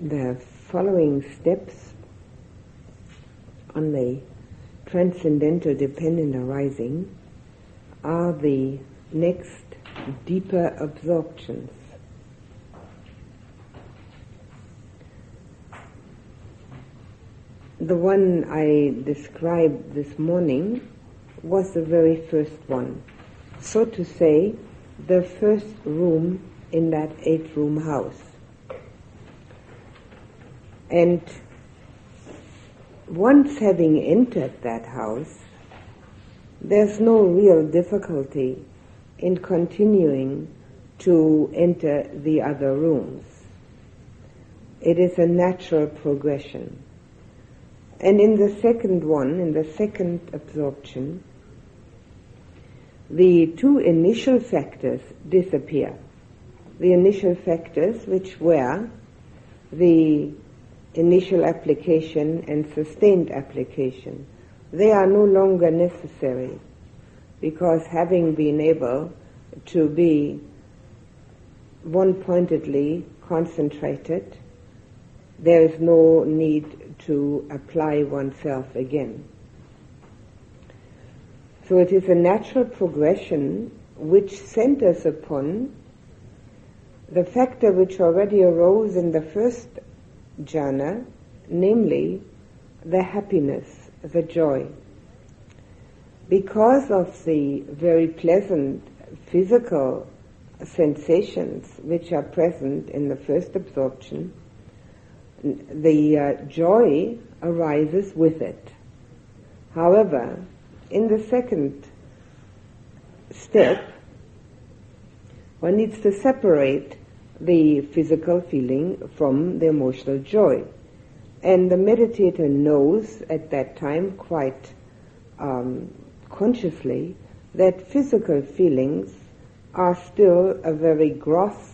the following steps on the transcendental dependent arising are the next deeper absorptions. The one I described this morning was the very first one. So to say, the first room in that eight room house. And once having entered that house, there's no real difficulty in continuing to enter the other rooms. It is a natural progression. And in the second one, in the second absorption, the two initial factors disappear. The initial factors which were the initial application and sustained application, they are no longer necessary because having been able to be one-pointedly concentrated, there is no need to apply oneself again. So it is a natural progression which centers upon the factor which already arose in the first jhana, namely the happiness, the joy. Because of the very pleasant physical sensations which are present in the first absorption, the uh, joy arises with it. However, in the second step, one needs to separate the physical feeling from the emotional joy. And the meditator knows at that time quite um, consciously that physical feelings are still a very gross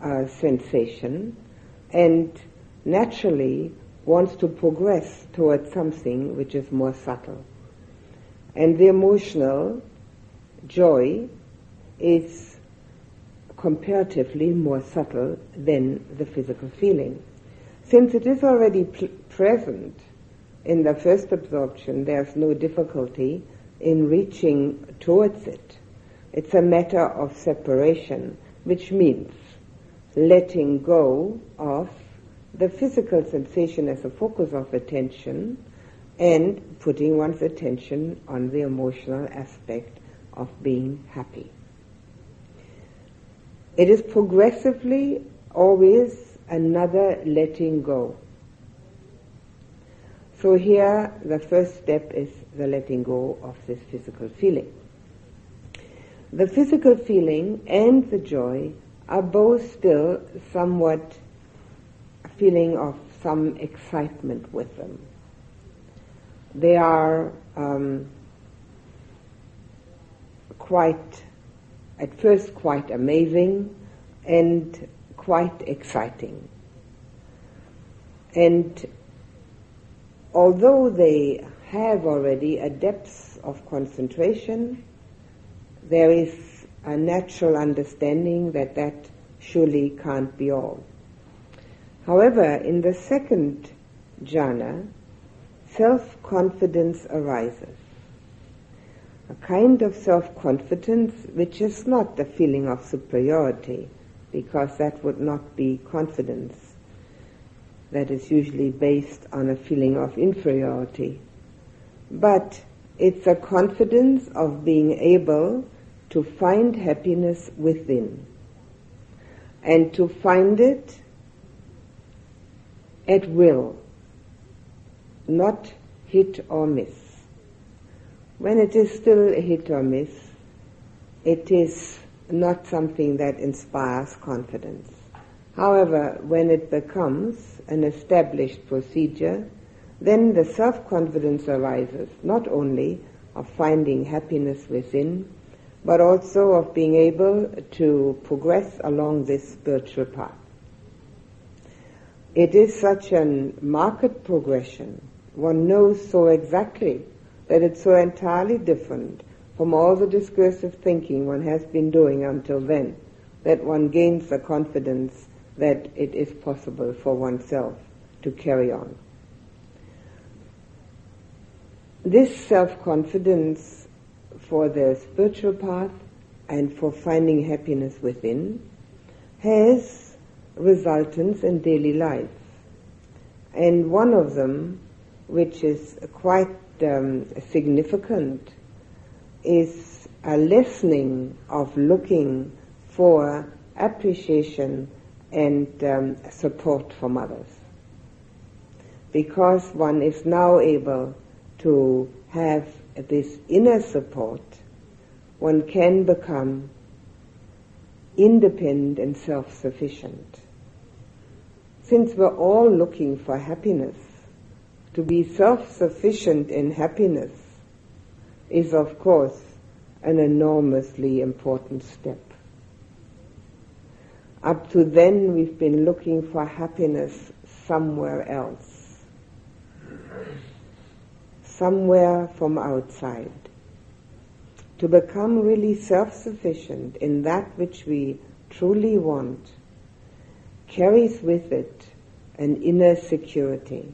uh, sensation and naturally wants to progress towards something which is more subtle. And the emotional joy is comparatively more subtle than the physical feeling. Since it is already pl- present in the first absorption, there's no difficulty in reaching towards it. It's a matter of separation, which means letting go of the physical sensation as a focus of attention and putting one's attention on the emotional aspect of being happy. It is progressively always another letting go. So here the first step is the letting go of this physical feeling. The physical feeling and the joy are both still somewhat a feeling of some excitement with them. They are um, quite, at first quite amazing and quite exciting. And although they have already a depth of concentration, there is a natural understanding that that surely can't be all. However, in the second jhana, self-confidence arises. A kind of self-confidence which is not the feeling of superiority, because that would not be confidence. That is usually based on a feeling of inferiority. But it's a confidence of being able to find happiness within and to find it at will, not hit or miss. When it is still a hit or miss, it is not something that inspires confidence. However, when it becomes an established procedure, then the self-confidence arises not only of finding happiness within, but also of being able to progress along this spiritual path. It is such a marked progression. One knows so exactly that it's so entirely different from all the discursive thinking one has been doing until then that one gains the confidence that it is possible for oneself to carry on. This self-confidence for the spiritual path and for finding happiness within has resultants in daily life. And one of them, which is quite um, significant, is a lessening of looking for appreciation and um, support from others. Because one is now able to have this inner support, one can become independent and self-sufficient. Since we're all looking for happiness, to be self-sufficient in happiness is of course an enormously important step. Up to then we've been looking for happiness somewhere else. Somewhere from outside. To become really self-sufficient in that which we truly want carries with it an inner security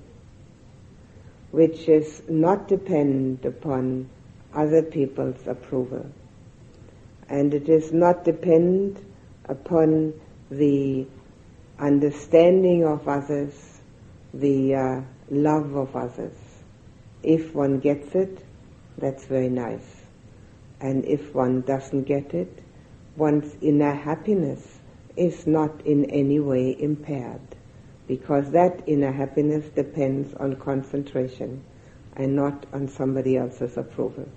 which is not dependent upon other people's approval. And it is not dependent upon the understanding of others, the uh, love of others. If one gets it, that's very nice. And if one doesn't get it, one's inner happiness is not in any way impaired because that inner happiness depends on concentration and not on somebody else's approval.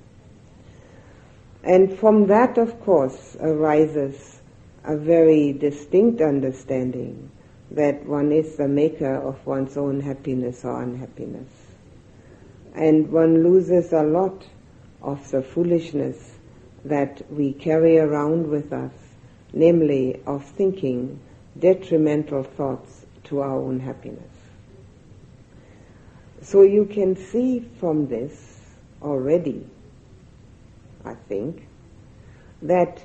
And from that, of course, arises a very distinct understanding that one is the maker of one's own happiness or unhappiness. And one loses a lot of the foolishness that we carry around with us, namely of thinking detrimental thoughts to our own happiness. So you can see from this already, I think, that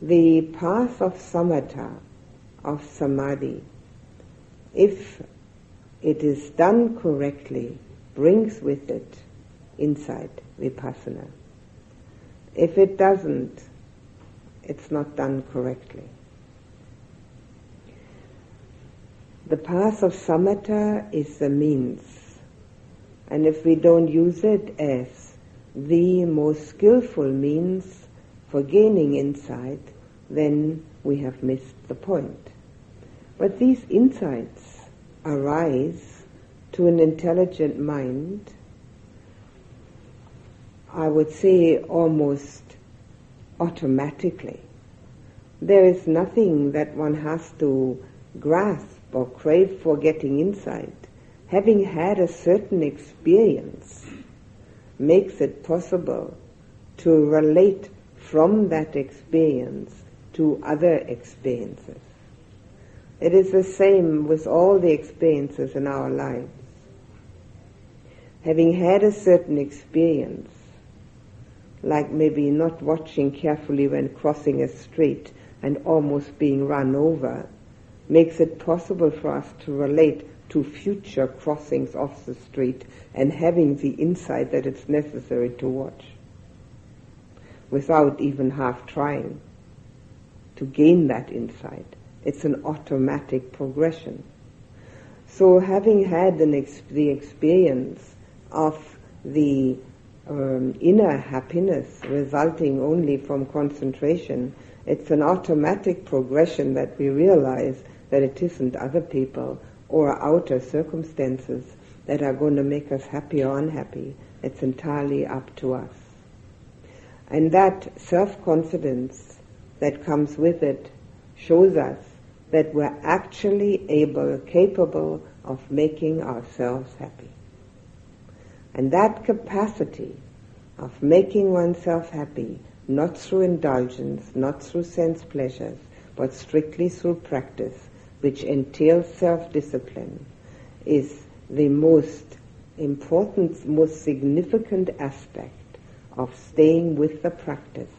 the path of samatha, of samadhi, if it is done correctly, brings with it insight, vipassana. If it doesn't, it's not done correctly. The path of samatha is the means. And if we don't use it as the most skillful means for gaining insight, then we have missed the point. But these insights arise to an intelligent mind, I would say almost automatically. There is nothing that one has to grasp or crave for getting insight, having had a certain experience, makes it possible to relate from that experience to other experiences. It is the same with all the experiences in our lives. Having had a certain experience, like maybe not watching carefully when crossing a street and almost being run over, makes it possible for us to relate to future crossings of the street and having the insight that it's necessary to watch without even half trying to gain that insight. It's an automatic progression. So having had ex- the experience of the um, inner happiness resulting only from concentration, it's an automatic progression that we realize that it isn't other people or outer circumstances that are going to make us happy or unhappy. It's entirely up to us. And that self-confidence that comes with it shows us that we're actually able, capable of making ourselves happy. And that capacity of making oneself happy, not through indulgence, not through sense pleasures, but strictly through practice, which entails self-discipline, is the most important, most significant aspect of staying with the practice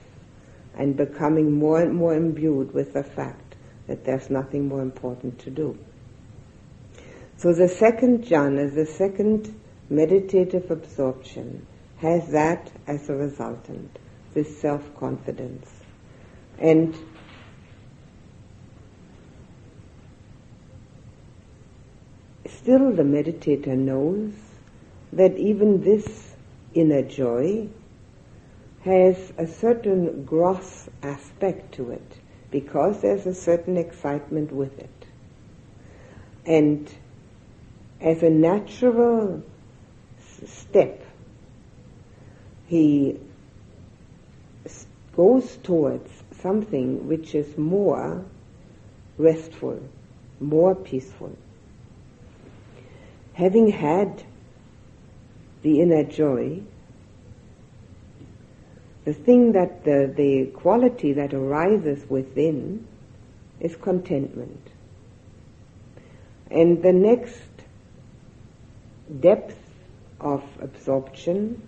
and becoming more and more imbued with the fact that there's nothing more important to do. So the second jhana, the second meditative absorption, has that as a resultant, this self-confidence. And still the meditator knows that even this inner joy has a certain gross aspect to it because there's a certain excitement with it. And as a natural step, he goes towards something which is more restful, more peaceful. Having had the inner joy, the thing that the, the quality that arises within is contentment. And the next depth of absorption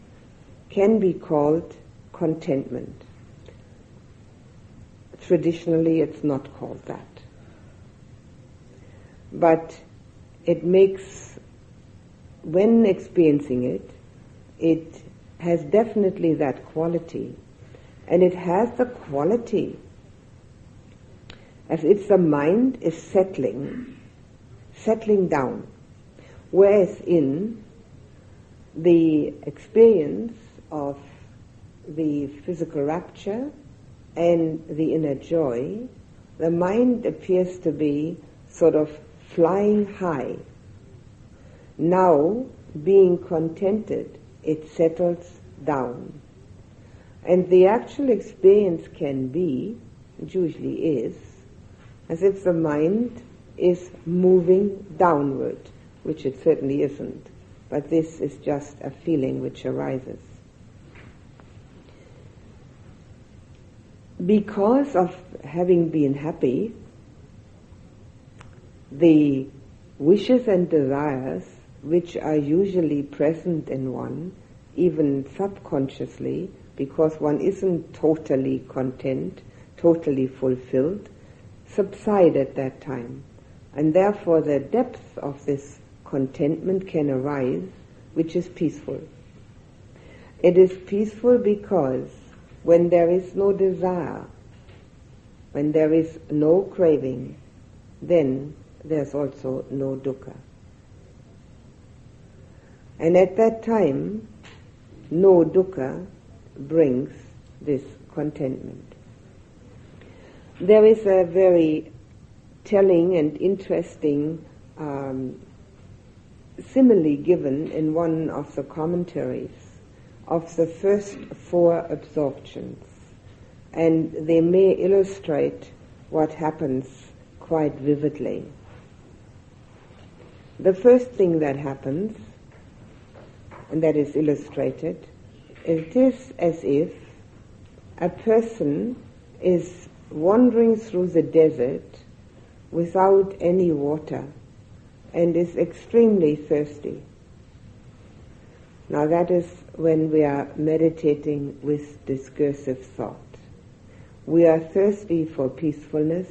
can be called contentment. Traditionally, it's not called that. But it makes, when experiencing it, it has definitely that quality. And it has the quality as if the mind is settling, settling down. Whereas in the experience of the physical rapture and the inner joy, the mind appears to be sort of flying high. Now, being contented, it settles down. And the actual experience can be, it usually is, as if the mind is moving downward which it certainly isn't, but this is just a feeling which arises. Because of having been happy, the wishes and desires which are usually present in one, even subconsciously, because one isn't totally content, totally fulfilled, subside at that time. And therefore the depth of this contentment can arise, which is peaceful. It is peaceful because when there is no desire, when there is no craving, then there's also no dukkha. And at that time, no dukkha brings this contentment. There is a very telling and interesting um, simile given in one of the commentaries of the first four absorptions, and they may illustrate what happens quite vividly. The first thing that happens, and that is illustrated, it is as if a person is wandering through the desert without any water and is extremely thirsty. Now that is when we are meditating with discursive thought. We are thirsty for peacefulness,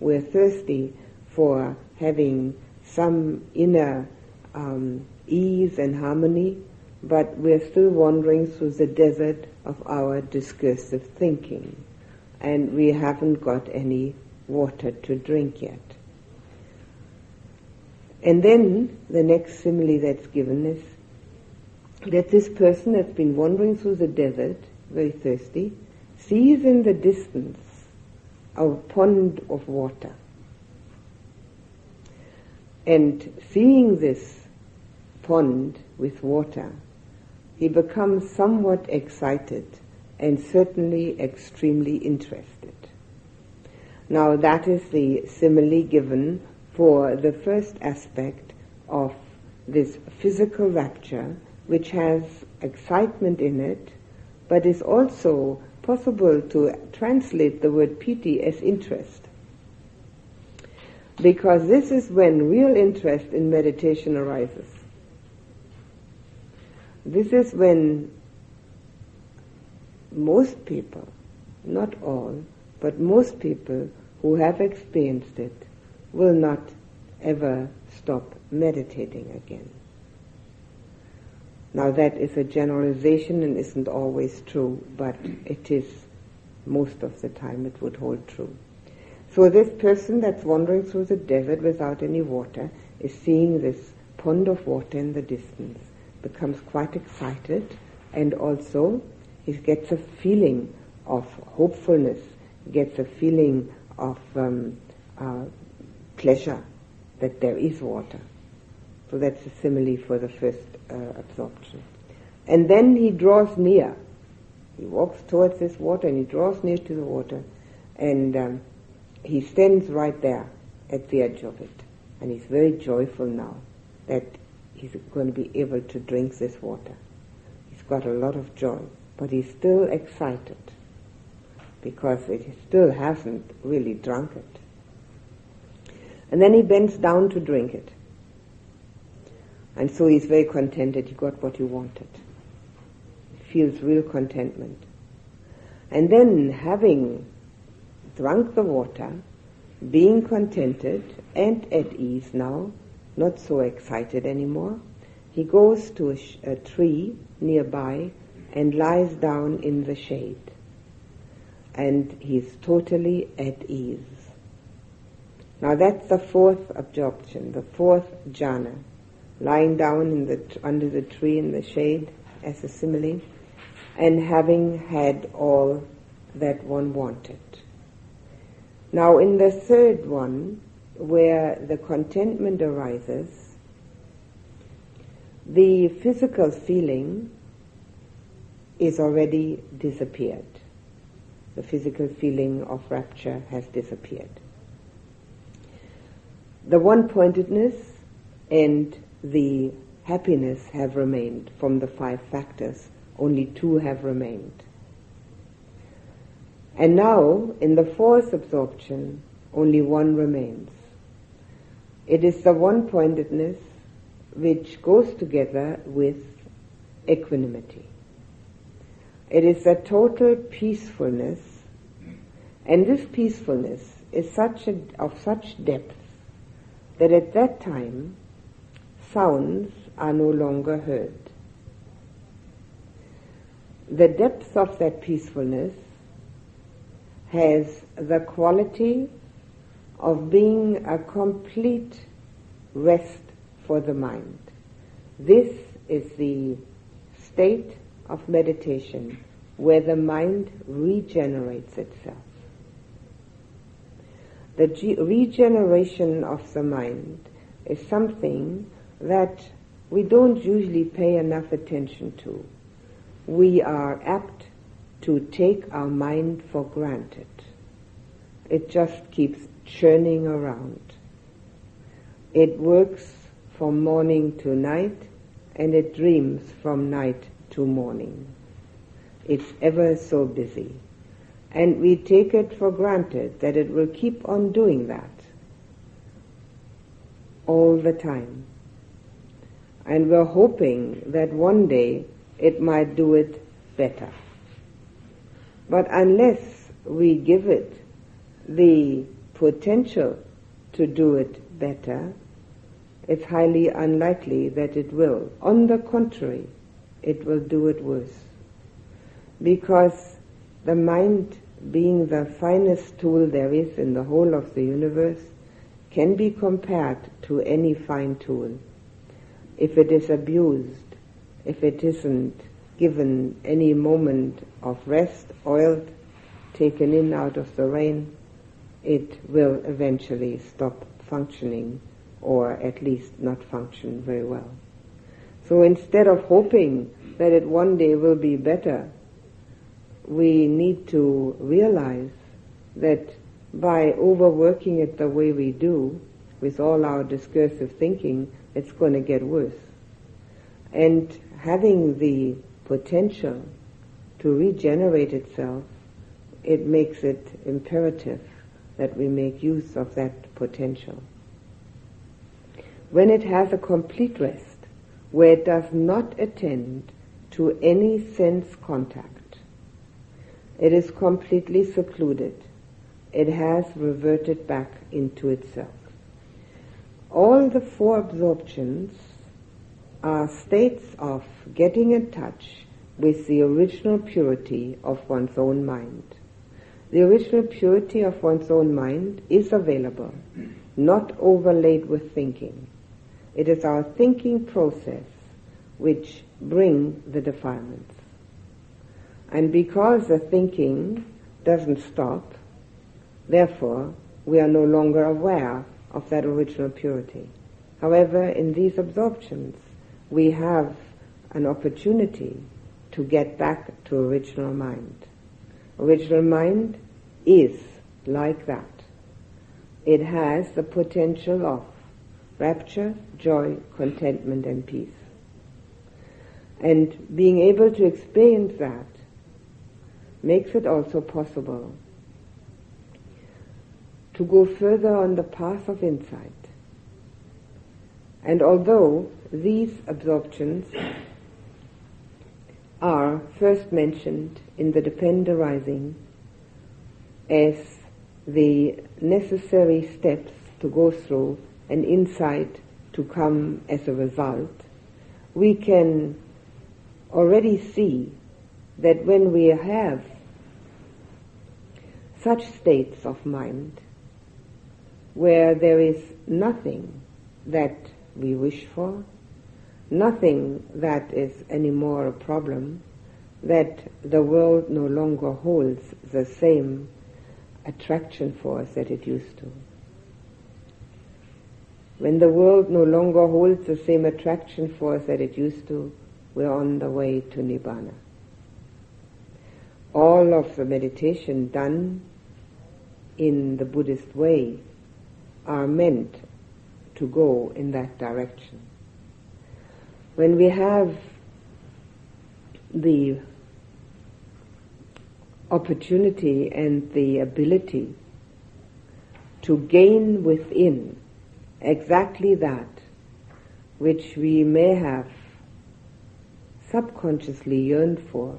we're thirsty for having some inner um, ease and harmony, but we're still wandering through the desert of our discursive thinking, and we haven't got any water to drink yet. And then the next simile that's given is that this person that's been wandering through the desert, very thirsty, sees in the distance a pond of water. And seeing this pond with water, he becomes somewhat excited and certainly extremely interested. Now that is the simile given for the first aspect of this physical rapture, which has excitement in it, but is also possible to translate the word piti as interest. Because this is when real interest in meditation arises. This is when most people, not all, but most people who have experienced it will not ever stop meditating again. Now that is a generalization and isn't always true, but it is most of the time it would hold true. So this person that's wandering through the desert without any water is seeing this pond of water in the distance, becomes quite excited, and also he gets a feeling of hopefulness, gets a feeling of um, uh, pleasure that there is water. So that's a simile for the first uh, absorption. And then he draws near. He walks towards this water and he draws near to the water and um, he stands right there at the edge of it. And he's very joyful now that he's going to be able to drink this water. He's got a lot of joy, but he's still excited because it still hasn't really drunk it. And then he bends down to drink it. And so he's very contented he got what he wanted. He feels real contentment. And then having drunk the water, being contented and at ease now, not so excited anymore, he goes to a, sh- a tree nearby and lies down in the shade. And he's totally at ease. Now that's the fourth absorption, the fourth jhana, lying down in the, under the tree in the shade as a simile, and having had all that one wanted. Now in the third one, where the contentment arises, the physical feeling is already disappeared. The physical feeling of rapture has disappeared the one-pointedness and the happiness have remained from the five factors. Only two have remained. And now, in the fourth absorption, only one remains. It is the one-pointedness which goes together with equanimity. It is a total peacefulness, and this peacefulness is such a, of such depth that at that time sounds are no longer heard. The depth of that peacefulness has the quality of being a complete rest for the mind. This is the state of meditation where the mind regenerates itself. The ge- regeneration of the mind is something that we don't usually pay enough attention to. We are apt to take our mind for granted. It just keeps churning around. It works from morning to night and it dreams from night to morning. It's ever so busy. And we take it for granted that it will keep on doing that all the time. And we're hoping that one day it might do it better. But unless we give it the potential to do it better, it's highly unlikely that it will. On the contrary, it will do it worse. Because the mind, being the finest tool there is in the whole of the universe, can be compared to any fine tool. If it is abused, if it isn't given any moment of rest, oiled, taken in out of the rain, it will eventually stop functioning or at least not function very well. So instead of hoping that it one day will be better, we need to realize that by overworking it the way we do, with all our discursive thinking, it's going to get worse. And having the potential to regenerate itself, it makes it imperative that we make use of that potential. When it has a complete rest, where it does not attend to any sense contact, it is completely secluded. it has reverted back into itself. All the four absorptions are states of getting in touch with the original purity of one's own mind. The original purity of one's own mind is available, not overlaid with thinking. It is our thinking process which bring the defilements. And because the thinking doesn't stop, therefore we are no longer aware of that original purity. However, in these absorptions, we have an opportunity to get back to original mind. Original mind is like that. It has the potential of rapture, joy, contentment, and peace. And being able to experience that makes it also possible to go further on the path of insight. And although these absorptions are first mentioned in the dependent arising as the necessary steps to go through and insight to come as a result, we can already see that when we have such states of mind where there is nothing that we wish for, nothing that is any more a problem, that the world no longer holds the same attraction for us that it used to. When the world no longer holds the same attraction for us that it used to, we're on the way to Nibbana. All of the meditation done in the Buddhist way are meant to go in that direction. When we have the opportunity and the ability to gain within exactly that which we may have subconsciously yearned for,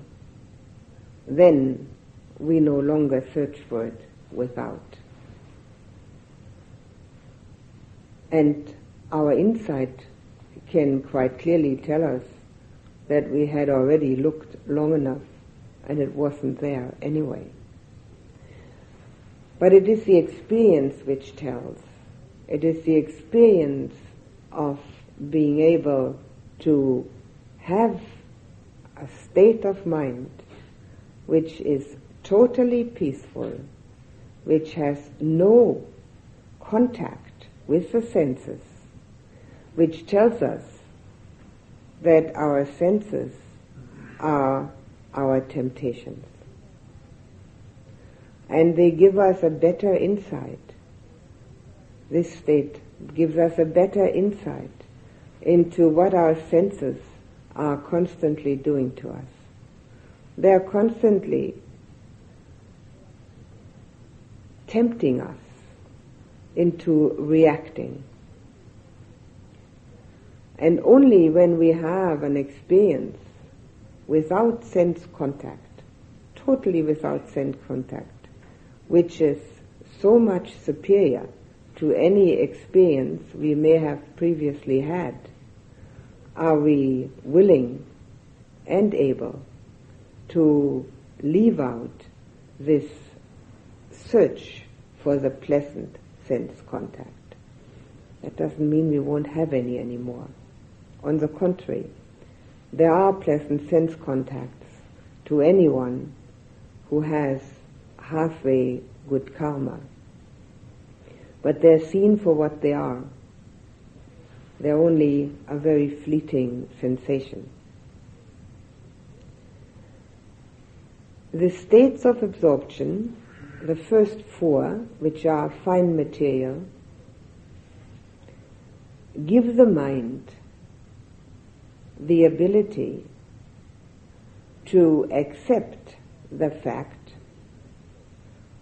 then we no longer search for it without. And our insight can quite clearly tell us that we had already looked long enough and it wasn't there anyway. But it is the experience which tells. It is the experience of being able to have a state of mind which is totally peaceful, which has no contact with the senses, which tells us that our senses are our temptations. And they give us a better insight. This state gives us a better insight into what our senses are constantly doing to us. They are constantly tempting us into reacting. And only when we have an experience without sense contact, totally without sense contact, which is so much superior to any experience we may have previously had, are we willing and able to leave out this search for the pleasant sense contact. That doesn't mean we won't have any anymore. On the contrary, there are pleasant sense contacts to anyone who has halfway good karma. But they're seen for what they are. They're only a very fleeting sensation. The states of absorption, the first four, which are fine material, give the mind the ability to accept the fact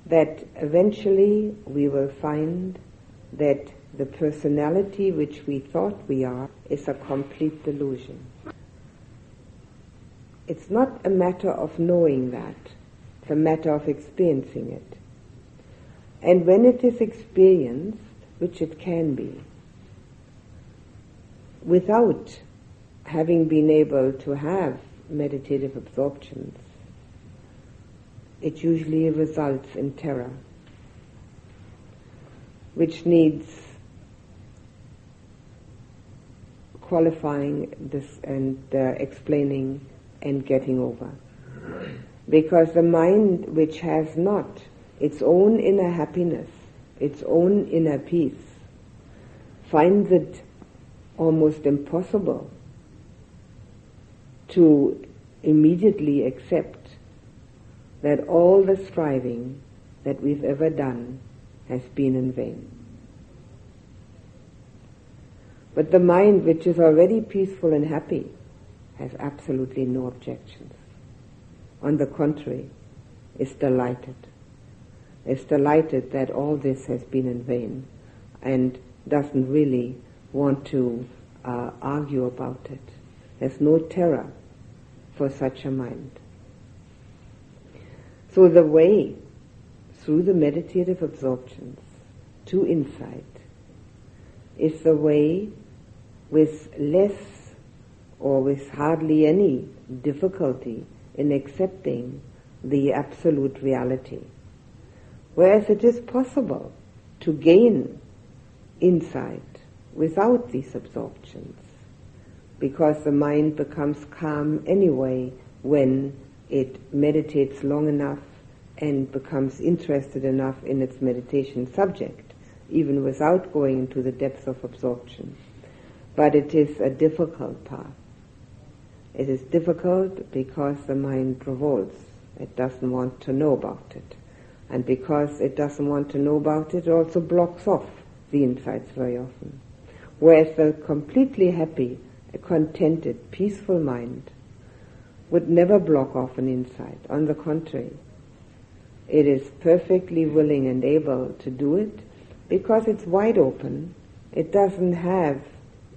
that eventually we will find that the personality which we thought we are is a complete delusion. It's not a matter of knowing that, it's a matter of experiencing it. And when it is experienced, which it can be, without having been able to have meditative absorptions, it usually results in terror, which needs qualifying this and uh, explaining and getting over. Because the mind which has not its own inner happiness, its own inner peace, finds it almost impossible to immediately accept that all the striving that we've ever done has been in vain. But the mind which is already peaceful and happy has absolutely no objections. On the contrary, is delighted. Is delighted that all this has been in vain and doesn't really want to uh, argue about it. There's no terror for such a mind. So the way through the meditative absorptions to insight is the way with less or with hardly any difficulty in accepting the absolute reality. Whereas it is possible to gain insight without these absorptions because the mind becomes calm anyway when it meditates long enough and becomes interested enough in its meditation subject, even without going into the depths of absorption. But it is a difficult path. It is difficult because the mind revolts. It doesn't want to know about it. And because it doesn't want to know about it, it also blocks off the insights very often. Whereas the completely happy, contented, peaceful mind would never block off an insight. On the contrary, it is perfectly willing and able to do it because it's wide open. It doesn't have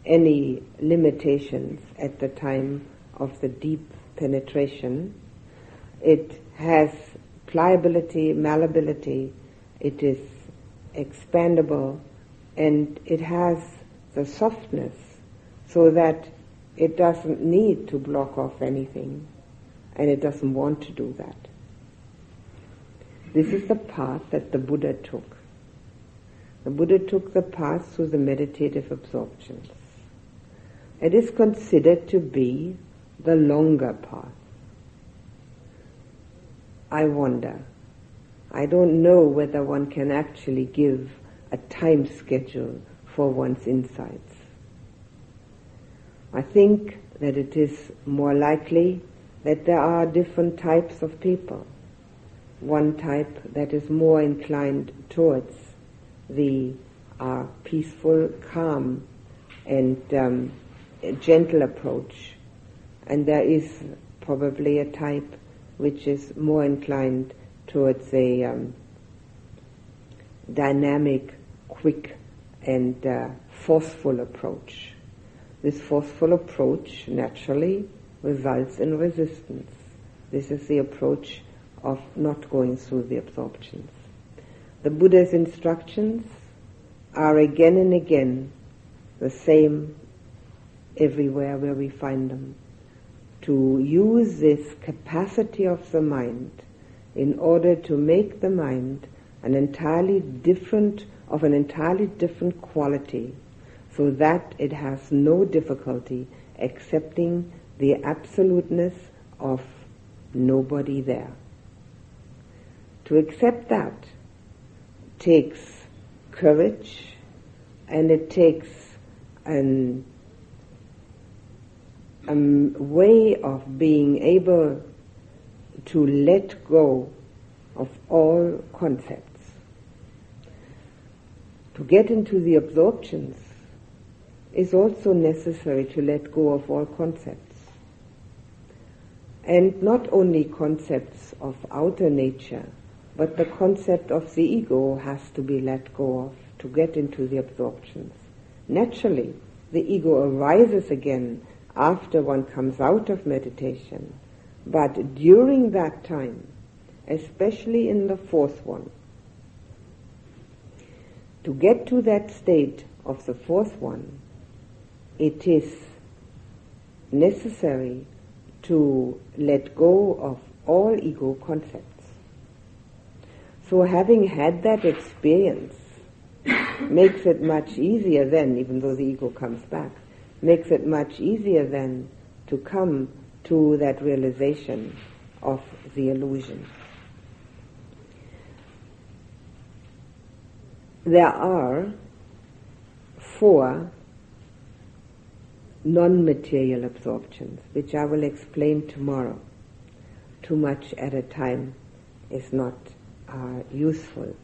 any limitations at the time of the deep penetration. It has pliability, malleability, it is expandable, and it has the softness so that it doesn't need to block off anything, and it doesn't want to do that. This is the path that the Buddha took. The Buddha took the path through the meditative absorptions. It is considered to be the longer path. I wonder. I don't know whether one can actually give a time schedule for one's insights. I think that it is more likely that there are different types of people. One type that is more inclined towards the uh, peaceful, calm, and um, gentle approach. And there is probably a type which is more inclined towards a um, dynamic, quick, and uh, forceful approach. This forceful approach naturally results in resistance. This is the approach of not going through the absorptions. The Buddha's instructions are again and again the same everywhere where we find them. To use this capacity of the mind in order to make the mind an entirely different, of an entirely different quality so that it has no difficulty accepting the absoluteness of nobody there. To accept that takes courage and it takes an, a way of being able to let go of all concepts. To get into the absorptions is also necessary to let go of all concepts. And not only concepts of outer nature, but the concept of the ego has to be let go of to get into the absorptions. Naturally, the ego arises again after one comes out of meditation. But during that time, especially in the fourth one, to get to that state of the fourth one, it is necessary to let go of all ego concepts. So having had that experience makes it much easier then, even though the ego comes back, makes it much easier then to come to that realization of the illusion. There are four non-material absorptions, which I will explain tomorrow. Too much at a time is not uh, useful.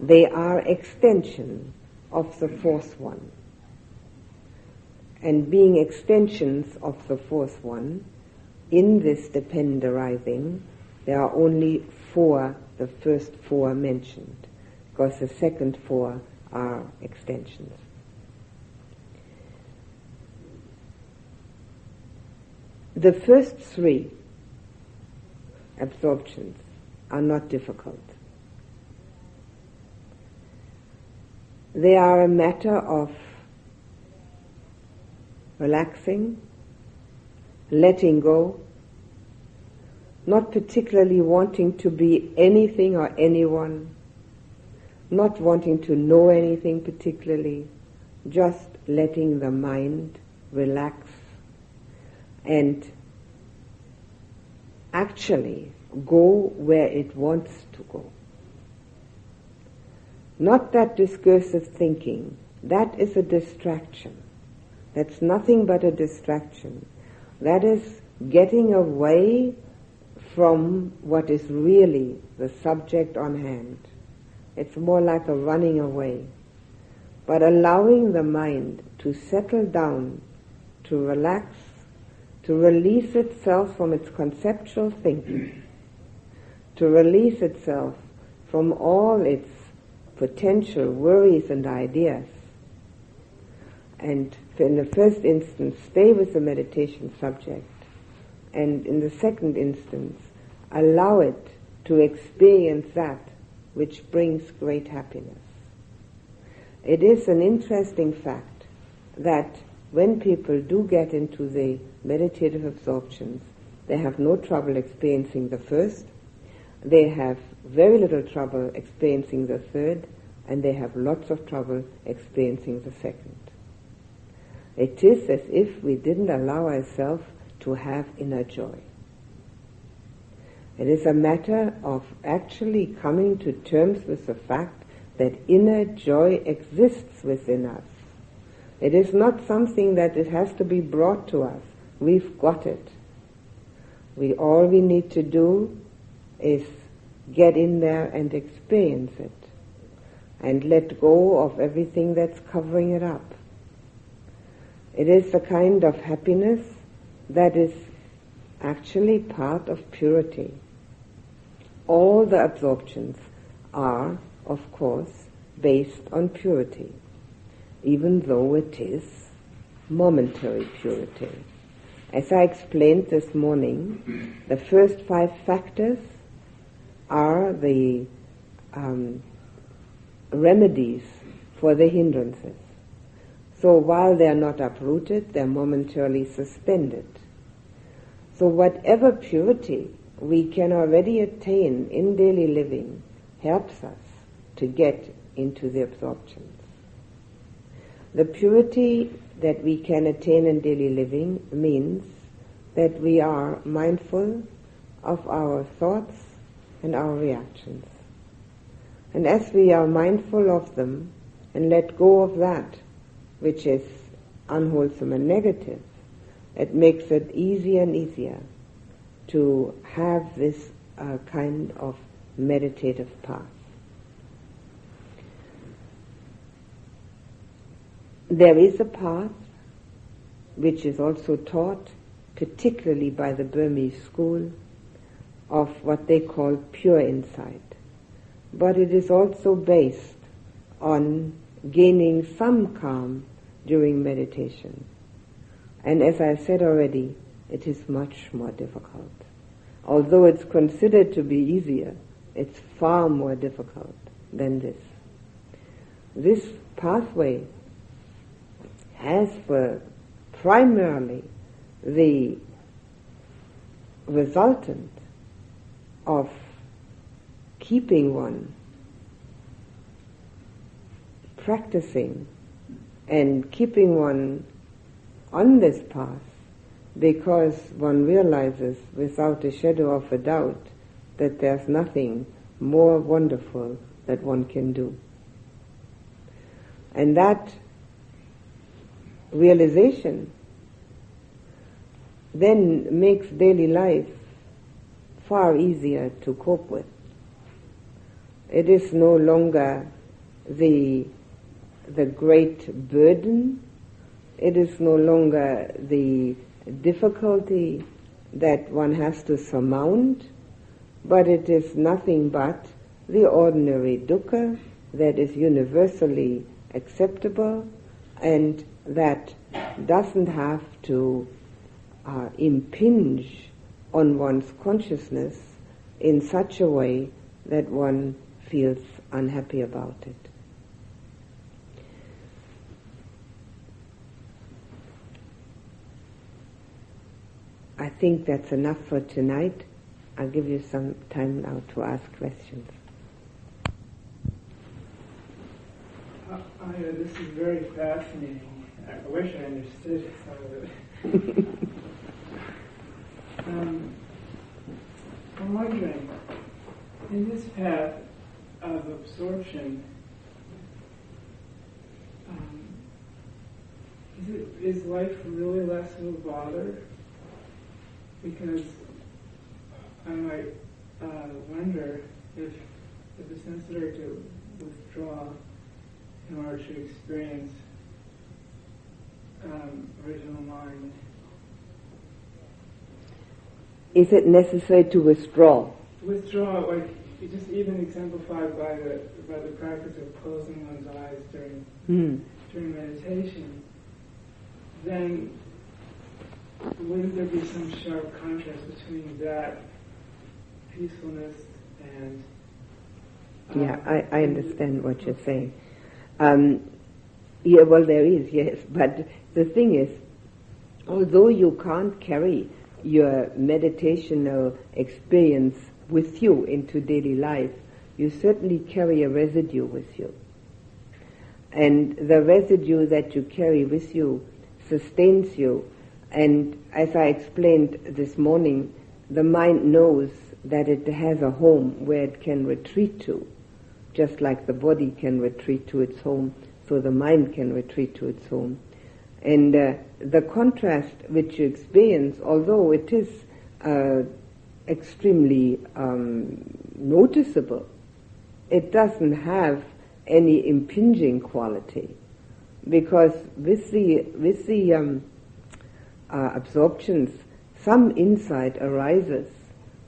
They are extension of the fourth one. And being extensions of the fourth one, in this dependent arising, there are only four, the first four mentioned, because the second four are extensions. The first three absorptions are not difficult. They are a matter of relaxing, letting go, not particularly wanting to be anything or anyone, not wanting to know anything particularly, just letting the mind relax and actually go where it wants to go. Not that discursive thinking. That is a distraction. That's nothing but a distraction. That is getting away from what is really the subject on hand. It's more like a running away. But allowing the mind to settle down, to relax, to release itself from its conceptual thinking, to release itself from all its potential worries and ideas. And in the first instance, stay with the meditation subject. And in the second instance, allow it to experience that which brings great happiness. It is an interesting fact that when people do get into the meditative absorptions, they have no trouble experiencing the first, they have very little trouble experiencing the third, and they have lots of trouble experiencing the second. It is as if we didn't allow ourselves to have inner joy. It is a matter of actually coming to terms with the fact that inner joy exists within us. It is not something that it has to be brought to us. We've got it. We all we need to do is get in there and experience it and let go of everything that's covering it up. It is the kind of happiness that is actually part of purity. All the absorptions are, of course, based on purity, even though it is momentary purity. As I explained this morning, the first five factors are the um, remedies for the hindrances. So while they are not uprooted, they are momentarily suspended. So whatever purity we can already attain in daily living helps us to get into the absorptions. The purity that we can attain in daily living means that we are mindful of our thoughts and our reactions. And as we are mindful of them and let go of that which is unwholesome and negative, it makes it easier and easier to have this uh, kind of meditative path. There is a path which is also taught, particularly by the Burmese school, of what they call pure insight. But it is also based on gaining some calm during meditation. And as I said already, it is much more difficult. Although it's considered to be easier, it's far more difficult than this. this pathway has for primarily the resultant of keeping one practicing and keeping one on this path because one realizes without a shadow of a doubt that there's nothing more wonderful that one can do. And that realization then makes daily life far easier to cope with. It is no longer the, the great burden. It is no longer the difficulty that one has to surmount, but it is nothing but the ordinary dukkha that is universally acceptable and that doesn't have to uh, impinge on one's consciousness in such a way that one feels unhappy about it. I think that's enough for tonight. I'll give you some time now to ask questions. Uh, uh, this is very fascinating. I wish I understood some of it. um, I'm wondering, in this path of absorption, um, is, it, is life really less of a bother? because I might uh, wonder if, if it's necessary to withdraw in order to experience um, original mind. Is it necessary to withdraw? Withdraw, like you just even exemplified by the by the practice of closing one's eyes during hmm. during meditation. Then wouldn't there be some sharp contrast between that peacefulness and uh, yeah, I, I understand what you're saying. Um, yeah, well, there is, yes, but the thing is, although you can't carry your meditational experience with you into daily life, you certainly carry a residue with you. And the residue that you carry with you sustains you. And as I explained this morning, the mind knows that it has a home where it can retreat to, just like the body can retreat to its home, so the mind can retreat to its home. And uh, the contrast which you experience, although it is uh, extremely um, noticeable, it doesn't have any impinging quality, because with the with the um, uh, absorptions, some insight arises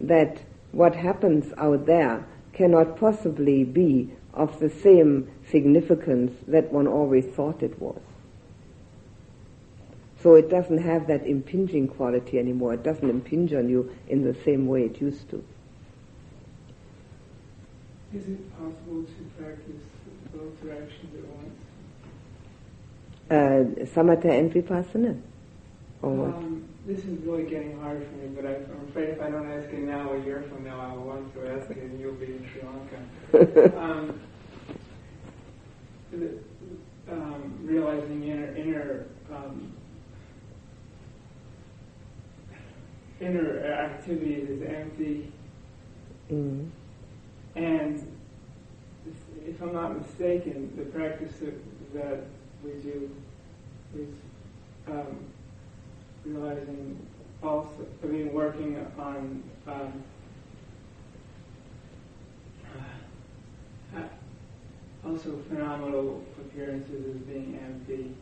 that what happens out there cannot possibly be of the same significance that one always thought it was. So it doesn't have that impinging quality anymore. It doesn't impinge on you in the same way it used to. Is it possible to practice both directions at once? Uh, samatha and vipassana. Or Um, this is really getting hard for me, but I, am afraid if I don't ask it now, a year from now, I'll want to ask it, and you'll be in Sri Lanka. um, the, um, realizing inner inner um, inner activities is empty, mm. and if I'm not mistaken, the practice that, that we do is um, realizing also, I mean, working on um, uh, also phenomenal appearances as being empty.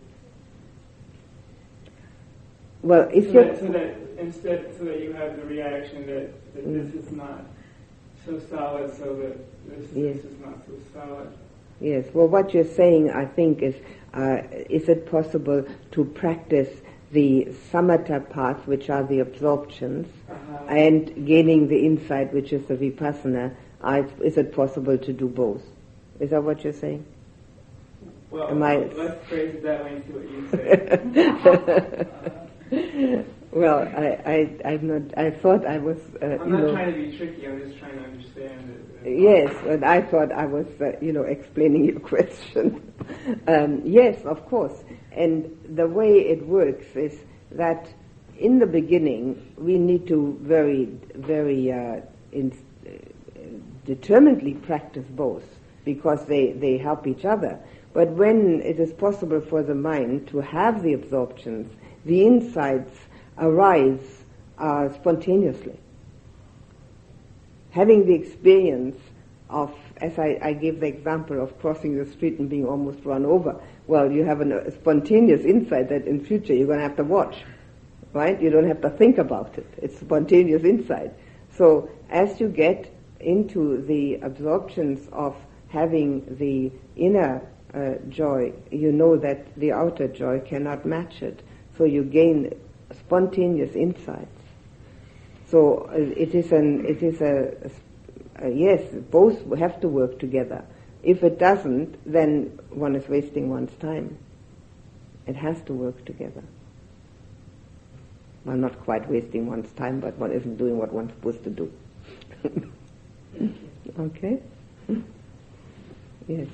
Well, if so you that, so that instead, so that you have the reaction that, that mm. this is not so solid, so that this, yes. this is not so solid. Yes. Well, what you're saying, I think, is uh, is it possible to practice the samatha path, which are the absorptions, uh-huh. and gaining the insight, which is the vipassana, is it possible to do both? Is that what you're saying? Well, Am I- let's phrase it that way and see what you say. well, I, I, I'm not. I thought I was. Uh, I'm you not know, trying to be tricky, I'm just trying to understand it. Yes, and I thought I was, uh, you know, explaining your question. um, yes, of course. And the way it works is that in the beginning we need to very, very uh, in, uh, determinedly practice both because they, they help each other. But when it is possible for the mind to have the absorptions, the insights arise uh, spontaneously having the experience of, as I, I gave the example of crossing the street and being almost run over, well, you have a spontaneous insight that in future you're going to have to watch, right? You don't have to think about it. It's spontaneous insight. So as you get into the absorptions of having the inner uh, joy, you know that the outer joy cannot match it. So you gain spontaneous insights. So uh, it is an it is a, a, yes, both have to work together. If it doesn't, then one is wasting one's time. It has to work together. Well, not quite wasting one's time, but one isn't doing what one's supposed to do. okay? Yes.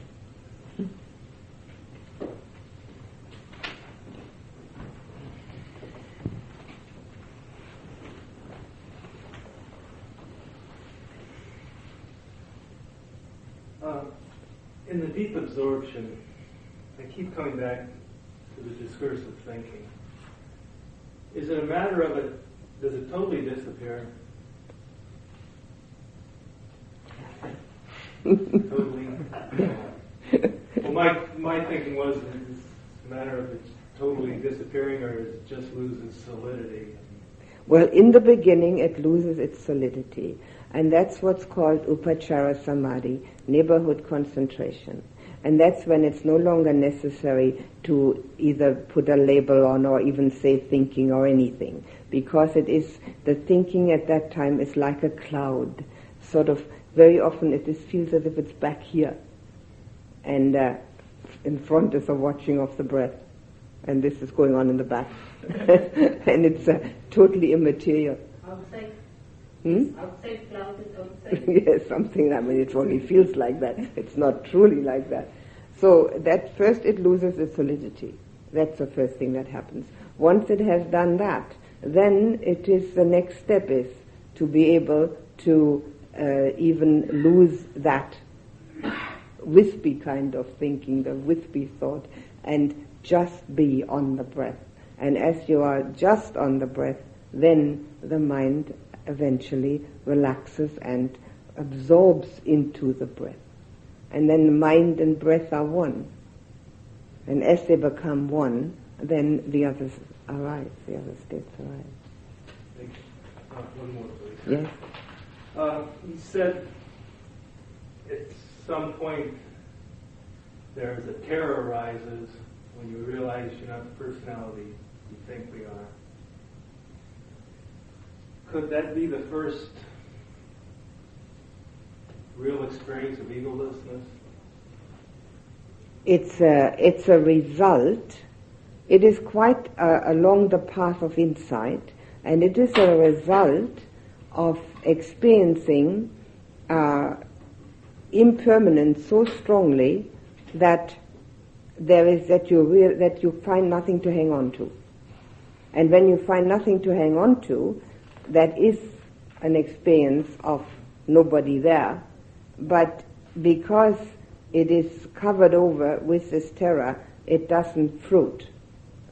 Uh, in the deep absorption, I keep coming back to the discursive thinking. Is it a matter of it, does it totally disappear? totally? well, my, my thinking was, is a matter of it totally disappearing or it just loses solidity? Well, in the beginning, it loses its solidity. And that's what's called upachara samadhi, neighborhood concentration. And that's when it's no longer necessary to either put a label on or even say thinking or anything. Because it is, the thinking at that time is like a cloud. Sort of, very often it is, feels as if it's back here. And uh, in front is a watching of the breath. And this is going on in the back. and it's uh, totally immaterial. Outside, Hmm? outside cloud is outside. yes, something, I mean, it only feels like that. It's not truly like that. So that first it loses its solidity. That's the first thing that happens. Once it has done that, then it is, the next step is to be able to uh, even lose that wispy kind of thinking, the wispy thought, and just be on the breath. And as you are just on the breath, then the mind eventually relaxes and absorbs into the breath. And then the mind and breath are one. And as they become one, then the others arise, the other states arise. Thank you. Uh, one more, please. Yes? Uh, you said at some point there's a terror arises when you realize you're not the personality you think we are. Could that be the first real experience of egolessness? It's a, it's a result. It is quite uh, along the path of insight, and it is a result of experiencing uh, impermanence so strongly that there is that you real, that you find nothing to hang on to, and when you find nothing to hang on to, that is an experience of nobody there, but because it is covered over with this terror, it doesn't fruit.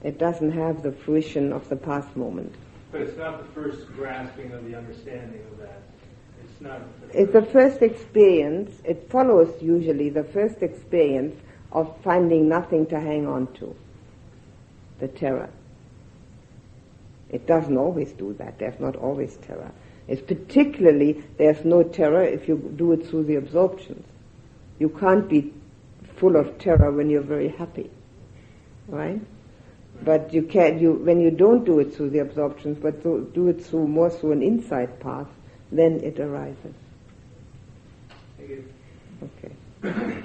It doesn't have the fruition of the path moment. But it's not the first grasping of the understanding of that. It's not. It's the first experience, it follows usually the first experience of finding nothing to hang on to. The terror. It doesn't always do that. There's not always terror. It's particularly, there's no terror if you do it through the absorptions. You can't be full of terror when you're very happy. Right? But you can, you, when you don't do it through the absorptions, but do, do it through, more through an insight path, then it arises. Okay.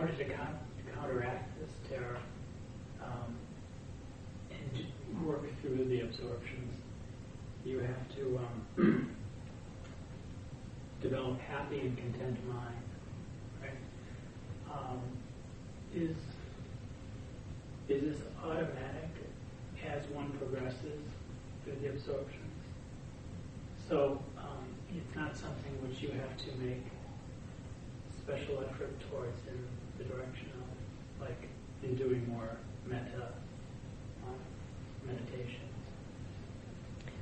order to con- counteract this terror um, and work through the absorptions, you have to um, develop happy and content mind. Right? Um, is is this automatic as one progresses through the absorptions? So um, it's not something which you have to make special effort towards in the direction of, like in doing more metta uh, meditations.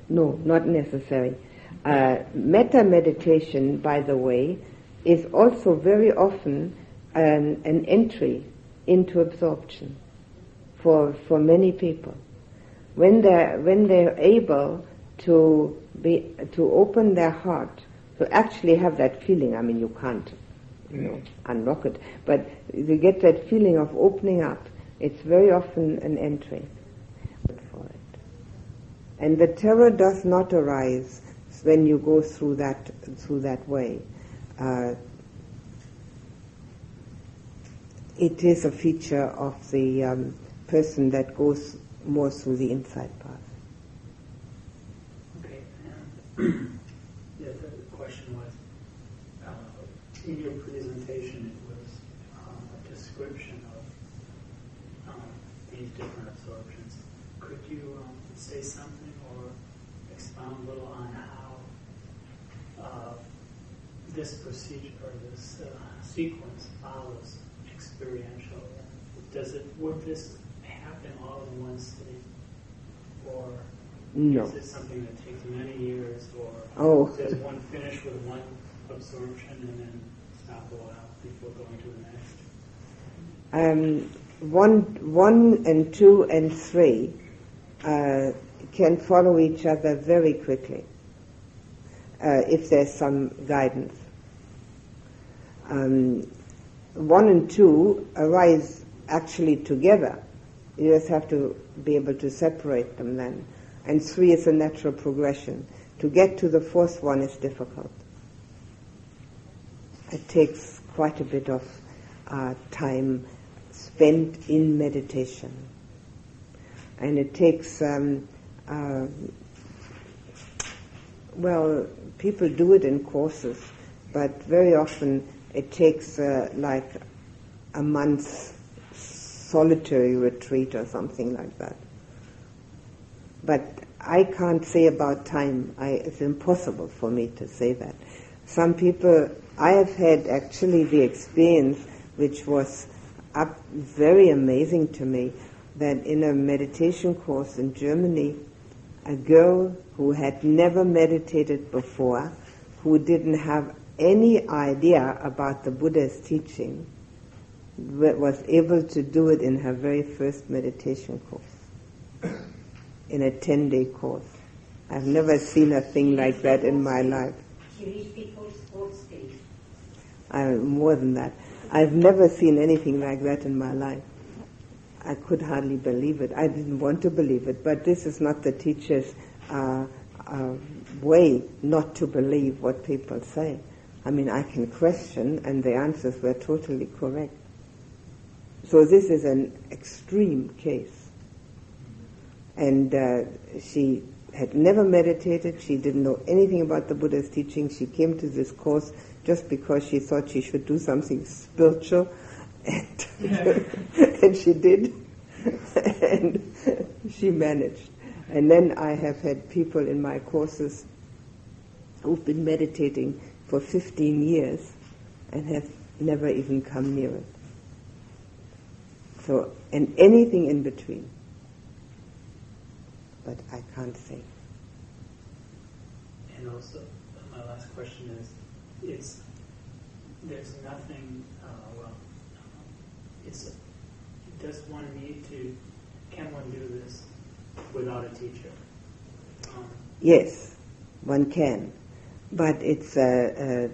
No, not necessary. Uh, metta meditation, by the way, is also very often an, an entry into absorption for, for many people. When they're, when they're able to be, to open their heart, to actually have that feeling, I mean, you can't, you know, unlock it, but you get that feeling of opening up, it's very often an entry for it. And the terror does not arise when you go through that, through that way. Uh, it is a feature of the um, person that goes more through the insight path. Okay. And the question was, uh, in your presentation, it was um, a description of um, these different absorptions. Could you um, say something or expound a little on how uh, this procedure or this uh, sequence follows experiential? Does it would this happen all in one sitting, or No. is it something that takes many years, or Oh. does one finish with one absorption and then stop a while before going to the next? Um, one, one and two and three uh, can follow each other very quickly uh, if there's some guidance. Um, one and two arise actually together. You just have to be able to separate them then. And three is a natural progression. To get to the fourth one is difficult. It takes quite a bit of uh, time spent in meditation. And it takes, um, uh, well, people do it in courses, but very often it takes uh, like a month's solitary retreat or something like that. But I can't say about time. I, it's impossible for me to say that. Some people, I have had actually the experience, which was up, very amazing to me, that in a meditation course in Germany, a girl who had never meditated before, who didn't have any idea about the Buddha's teaching, was able to do it in her very first meditation course, in a 10 day course. I've never seen a thing like that in my life. She reached before sports days. I, more than that. I've never seen anything like that in my life. I could hardly believe it. I didn't want to believe it, but this is not the teacher's uh, uh, way not to believe what people say. I mean, I can question, and the answers were totally correct. So this is an extreme case. And uh, she had never meditated. She didn't know anything about the Buddha's teaching. She came to this course just because she thought she should do something spiritual, and, and she did, and she managed. And then I have had people in my courses who've been meditating for 15 years and have never even come near it. So, and anything in between. But I can't say. And also, my last question is, it's there's nothing. Uh, well, it's does one need to? Can one do this without a teacher? Um, Yes, one can. But it's uh,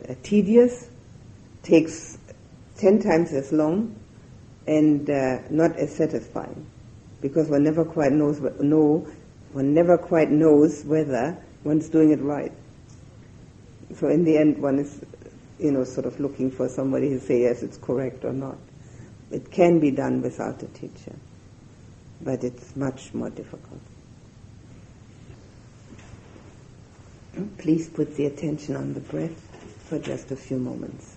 uh, uh, tedious, takes ten times as long, and not as satisfying. Because one never quite knows know, one never quite knows whether one's doing it right. So in the end, one is, you know, sort of looking for somebody to say yes, it's correct or not. It can be done without a teacher, but it's much more difficult. Please put the attention on the breath for just a few moments.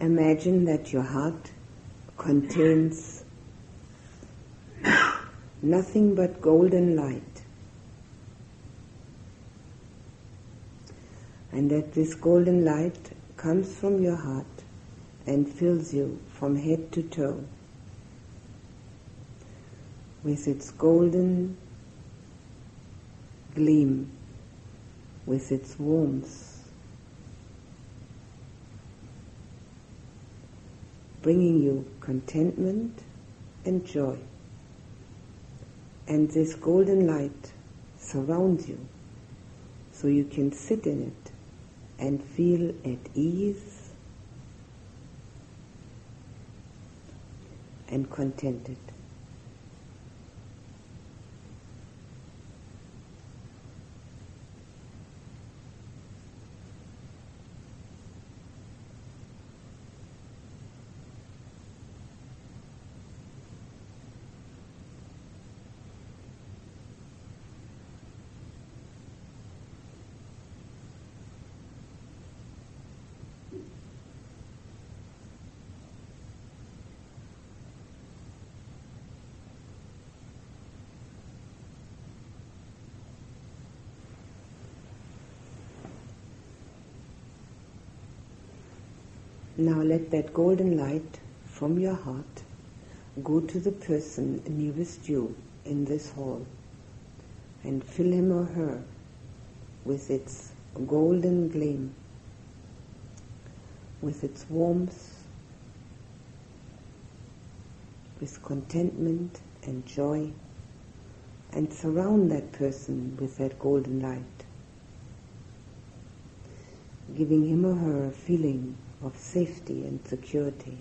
Imagine that your heart contains nothing but golden light. And that this golden light comes from your heart and fills you from head to toe with its golden gleam, with its warmth. Bringing you contentment and joy. And this golden light surrounds you so you can sit in it and feel at ease and contented. Now let that golden light from your heart go to the person nearest you in this hall and fill him or her with its golden gleam, with its warmth, with contentment and joy, and surround that person with that golden light, giving him or her a feeling of safety and security.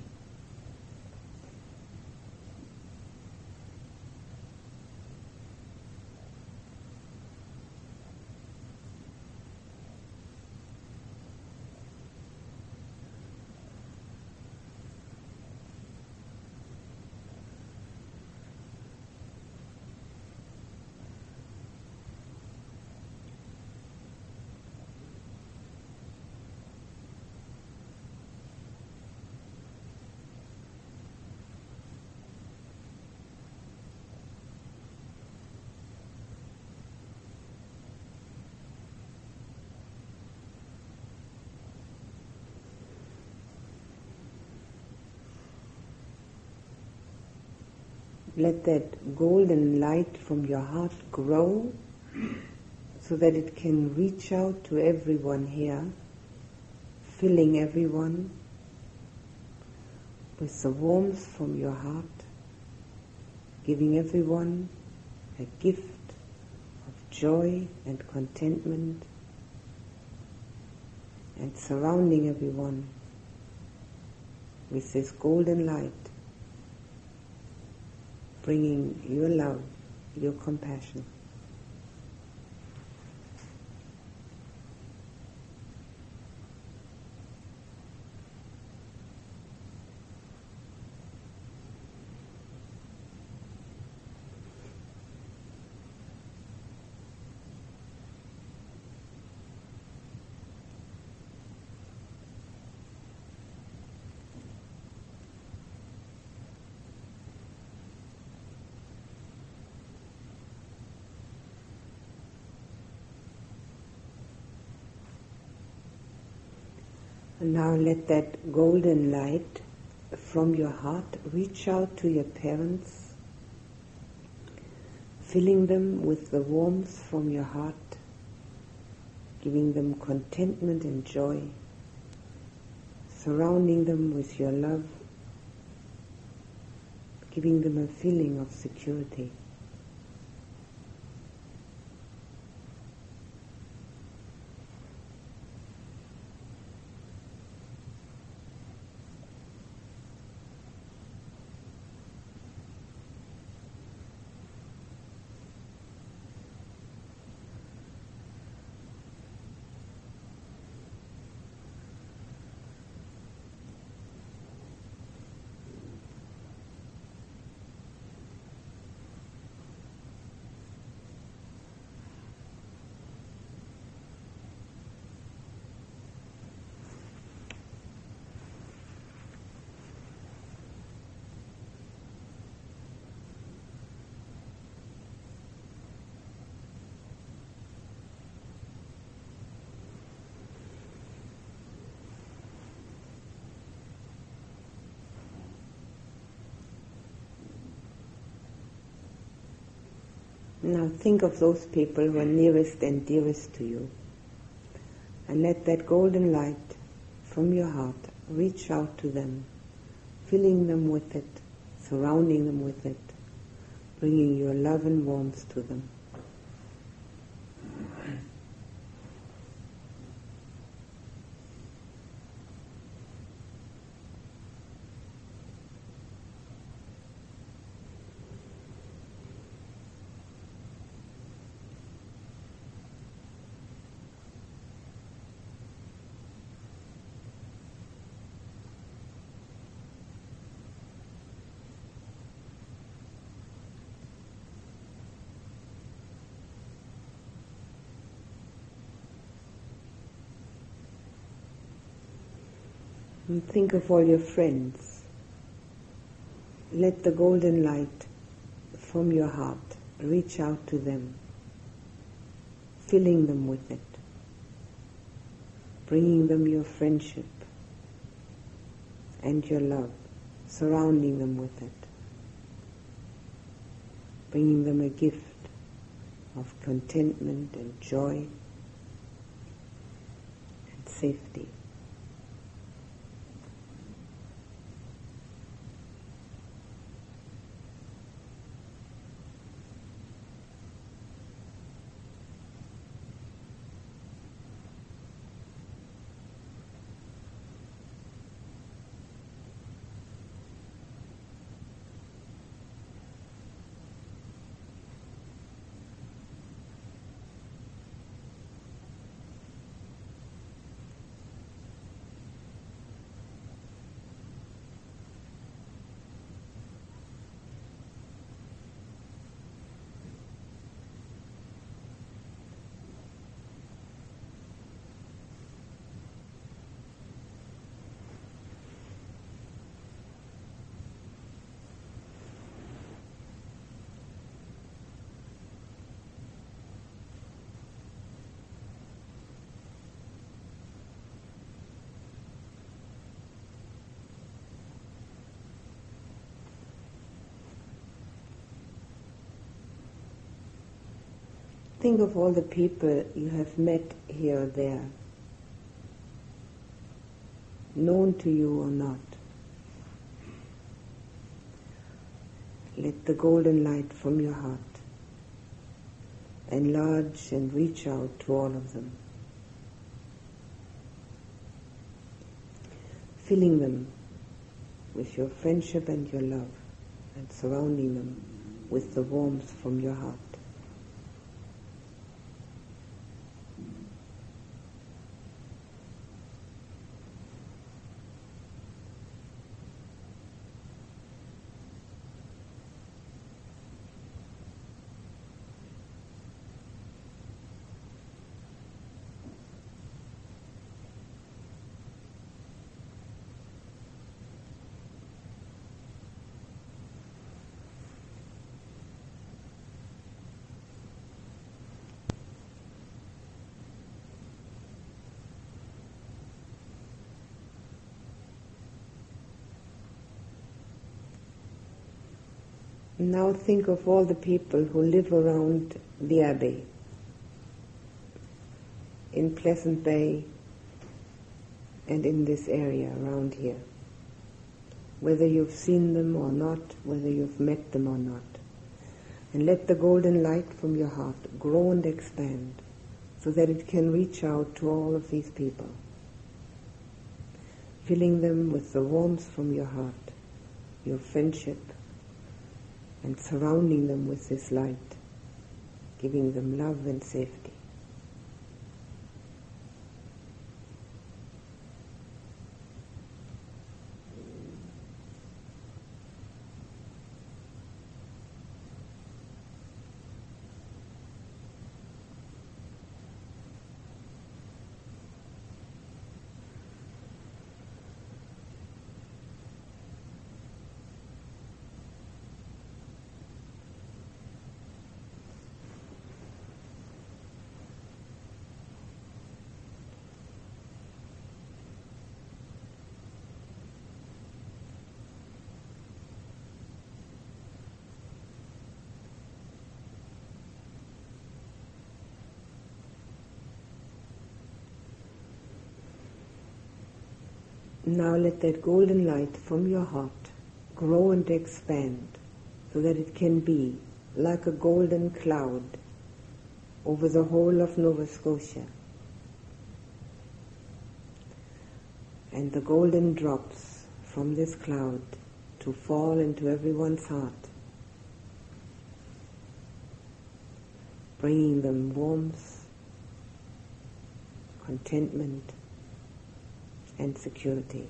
Let that golden light from your heart grow so that it can reach out to everyone here, filling everyone with the warmth from your heart, giving everyone a gift of joy and contentment, and surrounding everyone with this golden light bringing your love, your compassion. Now let that golden light from your heart reach out to your parents filling them with the warmth from your heart, giving them contentment and joy, surrounding them with your love, giving them a feeling of security. Now think of those people who are nearest and dearest to you. And let that golden light from your heart reach out to them, filling them with it, surrounding them with it, bringing your love and warmth to them. And think of all your friends. Let the golden light from your heart reach out to them, filling them with it, bringing them your friendship and your love, surrounding them with it, bringing them a gift of contentment and joy and safety. Think of all the people you have met here or there, known to you or not. Let the golden light from your heart enlarge and reach out to all of them, filling them with your friendship and your love, and surrounding them with the warmth from your heart. Now think of all the people who live around the Abbey in Pleasant Bay and in this area around here. Whether you've seen them or not, whether you've met them or not. And let the golden light from your heart grow and expand so that it can reach out to all of these people, filling them with the warmth from your heart, your friendship, and surrounding them with this light, giving them love and safety. Now let that golden light from your heart grow and expand so that it can be like a golden cloud over the whole of Nova Scotia. And the golden drops from this cloud to fall into everyone's heart, bringing them warmth, contentment, and security.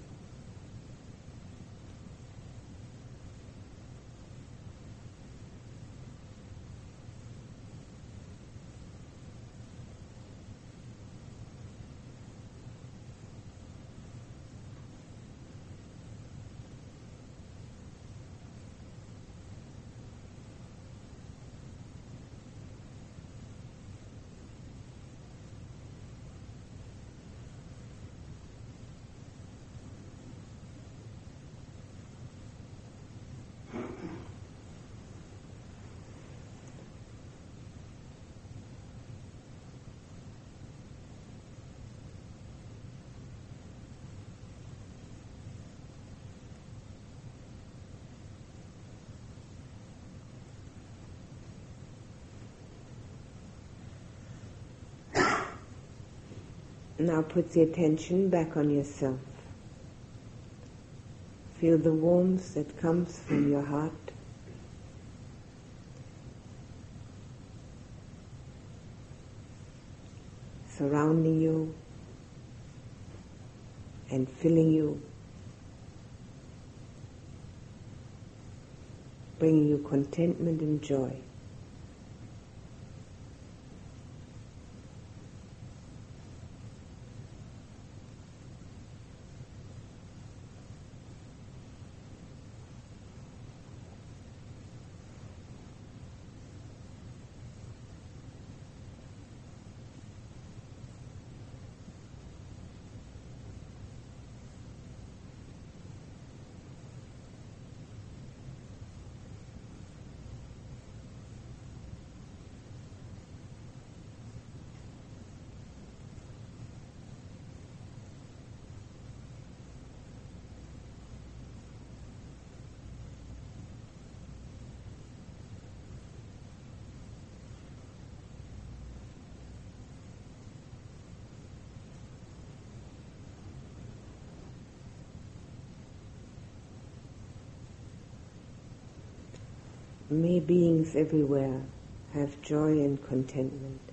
Now put the attention back on yourself. Feel the warmth that comes from your heart. Surrounding you and filling you, bringing you contentment and joy. May beings everywhere have joy and contentment.